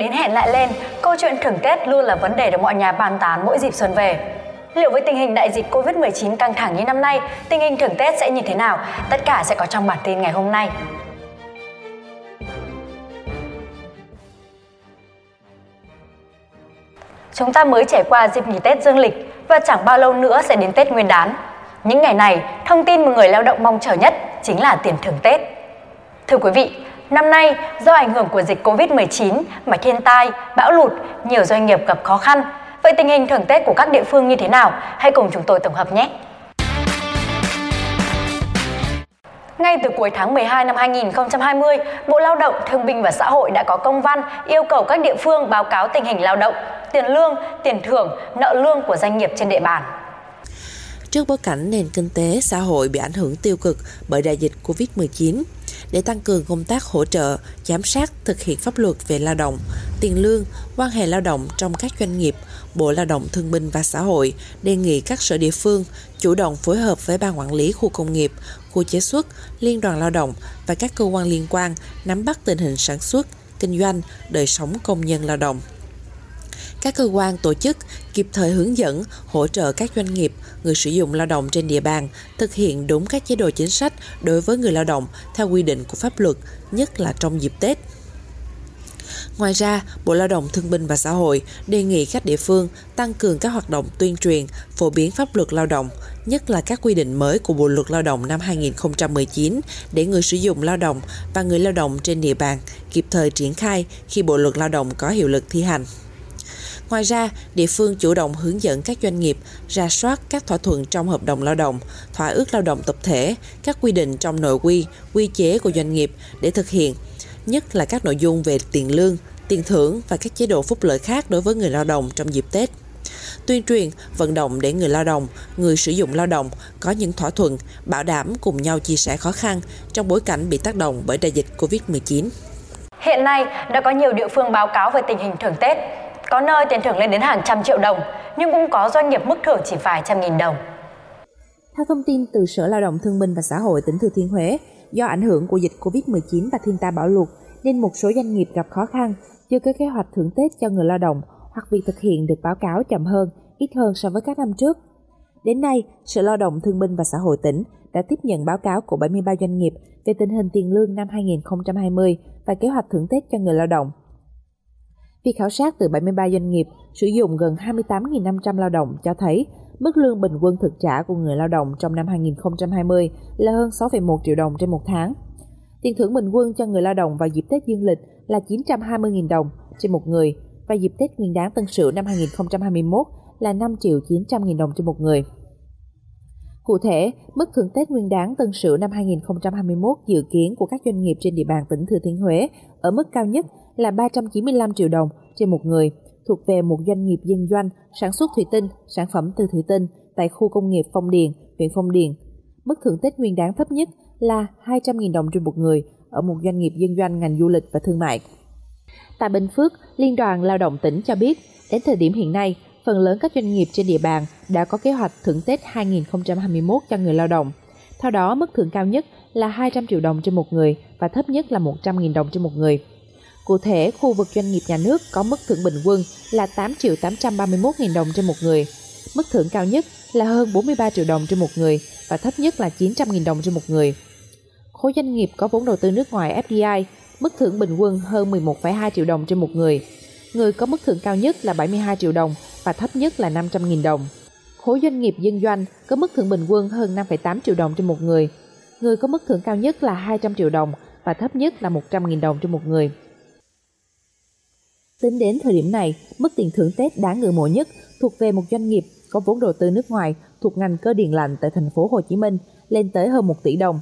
Đến hẹn lại lên, câu chuyện thưởng Tết luôn là vấn đề được mọi nhà bàn tán mỗi dịp xuân về. Liệu với tình hình đại dịch Covid-19 căng thẳng như năm nay, tình hình thưởng Tết sẽ như thế nào? Tất cả sẽ có trong bản tin ngày hôm nay. Chúng ta mới trải qua dịp nghỉ Tết dương lịch và chẳng bao lâu nữa sẽ đến Tết Nguyên đán. Những ngày này, thông tin mà người lao động mong chờ nhất chính là tiền thưởng Tết. Thưa quý vị, năm nay do ảnh hưởng của dịch Covid-19 mà thiên tai, bão lụt, nhiều doanh nghiệp gặp khó khăn. Vậy tình hình thưởng Tết của các địa phương như thế nào? Hãy cùng chúng tôi tổng hợp nhé. Ngay từ cuối tháng 12 năm 2020, Bộ Lao động, Thương binh và Xã hội đã có công văn yêu cầu các địa phương báo cáo tình hình lao động, tiền lương, tiền thưởng, nợ lương của doanh nghiệp trên địa bàn. Trước bối cảnh nền kinh tế, xã hội bị ảnh hưởng tiêu cực bởi đại dịch Covid-19, để tăng cường công tác hỗ trợ, giám sát, thực hiện pháp luật về lao động, tiền lương, quan hệ lao động trong các doanh nghiệp, Bộ Lao động Thương binh và Xã hội đề nghị các sở địa phương chủ động phối hợp với ban quản lý khu công nghiệp, khu chế xuất, liên đoàn lao động và các cơ quan liên quan nắm bắt tình hình sản xuất, kinh doanh, đời sống công nhân lao động các cơ quan tổ chức kịp thời hướng dẫn, hỗ trợ các doanh nghiệp, người sử dụng lao động trên địa bàn thực hiện đúng các chế độ chính sách đối với người lao động theo quy định của pháp luật, nhất là trong dịp Tết. Ngoài ra, Bộ Lao động Thương binh và Xã hội đề nghị các địa phương tăng cường các hoạt động tuyên truyền, phổ biến pháp luật lao động, nhất là các quy định mới của Bộ luật Lao động năm 2019 để người sử dụng lao động và người lao động trên địa bàn kịp thời triển khai khi Bộ luật Lao động có hiệu lực thi hành. Ngoài ra, địa phương chủ động hướng dẫn các doanh nghiệp ra soát các thỏa thuận trong hợp đồng lao động, thỏa ước lao động tập thể, các quy định trong nội quy, quy chế của doanh nghiệp để thực hiện, nhất là các nội dung về tiền lương, tiền thưởng và các chế độ phúc lợi khác đối với người lao động trong dịp Tết. Tuyên truyền, vận động để người lao động, người sử dụng lao động có những thỏa thuận, bảo đảm cùng nhau chia sẻ khó khăn trong bối cảnh bị tác động bởi đại dịch Covid-19. Hiện nay đã có nhiều địa phương báo cáo về tình hình thưởng Tết có nơi tiền thưởng lên đến hàng trăm triệu đồng, nhưng cũng có doanh nghiệp mức thưởng chỉ vài trăm nghìn đồng. Theo thông tin từ Sở Lao động Thương binh và Xã hội tỉnh Thừa Thiên Huế, do ảnh hưởng của dịch Covid-19 và thiên tai bão lụt nên một số doanh nghiệp gặp khó khăn, chưa có kế hoạch thưởng Tết cho người lao động hoặc việc thực hiện được báo cáo chậm hơn, ít hơn so với các năm trước. Đến nay, Sở Lao động Thương binh và Xã hội tỉnh đã tiếp nhận báo cáo của 73 doanh nghiệp về tình hình tiền lương năm 2020 và kế hoạch thưởng Tết cho người lao động. Việc khảo sát từ 73 doanh nghiệp sử dụng gần 28.500 lao động cho thấy mức lương bình quân thực trả của người lao động trong năm 2020 là hơn 6,1 triệu đồng trên một tháng. Tiền thưởng bình quân cho người lao động vào dịp Tết dương lịch là 920.000 đồng trên một người và dịp Tết Nguyên đán Tân Sửu năm 2021 là 5 triệu 900.000 đồng trên một người. Cụ thể, mức thưởng Tết Nguyên đán Tân Sửu năm 2021 dự kiến của các doanh nghiệp trên địa bàn tỉnh Thừa Thiên Huế ở mức cao nhất là 395 triệu đồng trên một người thuộc về một doanh nghiệp dân doanh sản xuất thủy tinh, sản phẩm từ thủy tinh tại khu công nghiệp Phong Điền, huyện Phong Điền. Mức thưởng Tết nguyên đáng thấp nhất là 200.000 đồng trên một người ở một doanh nghiệp dân doanh ngành du lịch và thương mại. Tại Bình Phước, Liên đoàn Lao động tỉnh cho biết, đến thời điểm hiện nay, phần lớn các doanh nghiệp trên địa bàn đã có kế hoạch thưởng Tết 2021 cho người lao động. Theo đó, mức thưởng cao nhất là 200 triệu đồng trên một người và thấp nhất là 100.000 đồng trên một người. Cụ thể, khu vực doanh nghiệp nhà nước có mức thưởng bình quân là 8 triệu 831 nghìn đồng trên một người. Mức thưởng cao nhất là hơn 43 triệu đồng trên một người và thấp nhất là 900 nghìn đồng trên một người. Khối doanh nghiệp có vốn đầu tư nước ngoài FDI, mức thưởng bình quân hơn 11,2 triệu đồng trên một người. Người có mức thưởng cao nhất là 72 triệu đồng và thấp nhất là 500 nghìn đồng. Khối doanh nghiệp dân doanh có mức thưởng bình quân hơn 5,8 triệu đồng trên một người. Người có mức thưởng cao nhất là 200 triệu đồng và thấp nhất là 100 nghìn đồng trên một người. Tính đến thời điểm này, mức tiền thưởng Tết đáng ngưỡng mộ nhất thuộc về một doanh nghiệp có vốn đầu tư nước ngoài thuộc ngành cơ điện lạnh tại thành phố Hồ Chí Minh lên tới hơn 1 tỷ đồng.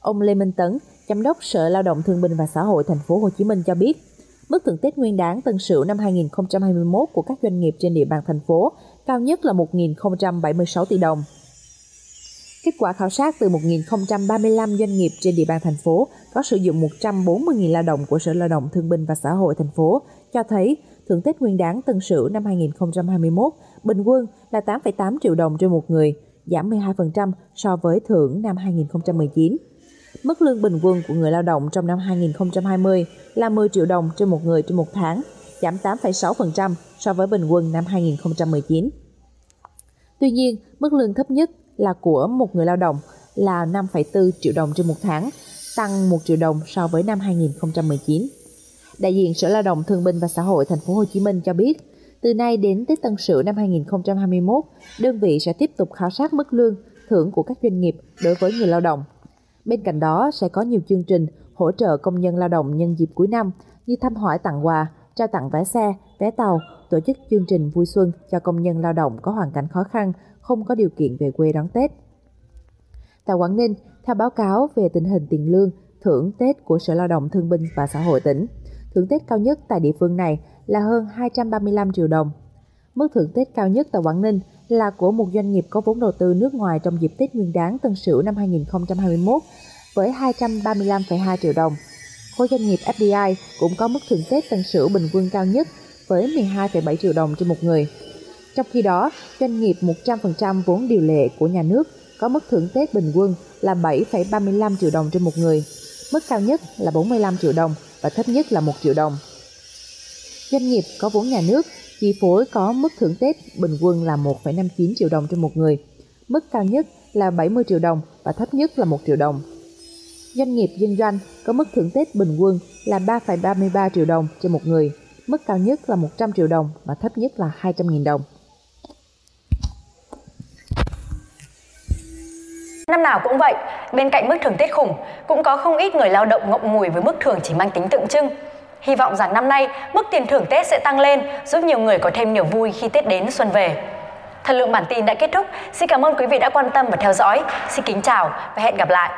Ông Lê Minh Tấn, giám đốc Sở Lao động Thương binh và Xã hội thành phố Hồ Chí Minh cho biết, mức thưởng Tết Nguyên đán Tân Sửu năm 2021 của các doanh nghiệp trên địa bàn thành phố cao nhất là 1.076 tỷ đồng. Kết quả khảo sát từ 1.035 doanh nghiệp trên địa bàn thành phố có sử dụng 140.000 lao động của Sở Lao động Thương binh và Xã hội thành phố cho thấy thưởng Tết Nguyên đán Tân Sửu năm 2021 bình quân là 8,8 triệu đồng trên một người, giảm 12% so với thưởng năm 2019. Mức lương bình quân của người lao động trong năm 2020 là 10 triệu đồng trên một người trên một tháng, giảm 8,6% so với bình quân năm 2019. Tuy nhiên, mức lương thấp nhất là của một người lao động là 5,4 triệu đồng trên một tháng, tăng 1 triệu đồng so với năm 2019. Đại diện Sở Lao động Thương binh và Xã hội Thành phố Hồ Chí Minh cho biết, từ nay đến Tết Tân Sửu năm 2021, đơn vị sẽ tiếp tục khảo sát mức lương, thưởng của các doanh nghiệp đối với người lao động. Bên cạnh đó sẽ có nhiều chương trình hỗ trợ công nhân lao động nhân dịp cuối năm như thăm hỏi tặng quà, trao tặng vé xe, vé tàu, tổ chức chương trình vui xuân cho công nhân lao động có hoàn cảnh khó khăn, không có điều kiện về quê đón Tết. Tại Quảng Ninh, theo báo cáo về tình hình tiền lương, thưởng Tết của Sở Lao động Thương binh và Xã hội tỉnh, thưởng Tết cao nhất tại địa phương này là hơn 235 triệu đồng. Mức thưởng Tết cao nhất tại Quảng Ninh là của một doanh nghiệp có vốn đầu tư nước ngoài trong dịp Tết Nguyên đán Tân Sửu năm 2021 với 235,2 triệu đồng. Khối doanh nghiệp FDI cũng có mức thưởng Tết Tân Sửu bình quân cao nhất với 12,7 triệu đồng trên một người. Trong khi đó, doanh nghiệp 100% vốn điều lệ của nhà nước có mức thưởng Tết bình quân là 7,35 triệu đồng trên một người. Mức cao nhất là 45 triệu đồng và thấp nhất là 1 triệu đồng. Doanh nghiệp có vốn nhà nước chi phối có mức thưởng Tết bình quân là 1,59 triệu đồng trên một người. Mức cao nhất là 70 triệu đồng và thấp nhất là 1 triệu đồng. Doanh nghiệp dân doanh có mức thưởng Tết bình quân là 3,33 triệu đồng trên một người. Mức cao nhất là 100 triệu đồng và thấp nhất là 200.000 đồng. Năm nào cũng vậy, bên cạnh mức thưởng Tết khủng, cũng có không ít người lao động ngậm ngùi với mức thưởng chỉ mang tính tượng trưng. Hy vọng rằng năm nay, mức tiền thưởng Tết sẽ tăng lên, giúp nhiều người có thêm niềm vui khi Tết đến xuân về. Thời lượng bản tin đã kết thúc. Xin cảm ơn quý vị đã quan tâm và theo dõi. Xin kính chào và hẹn gặp lại.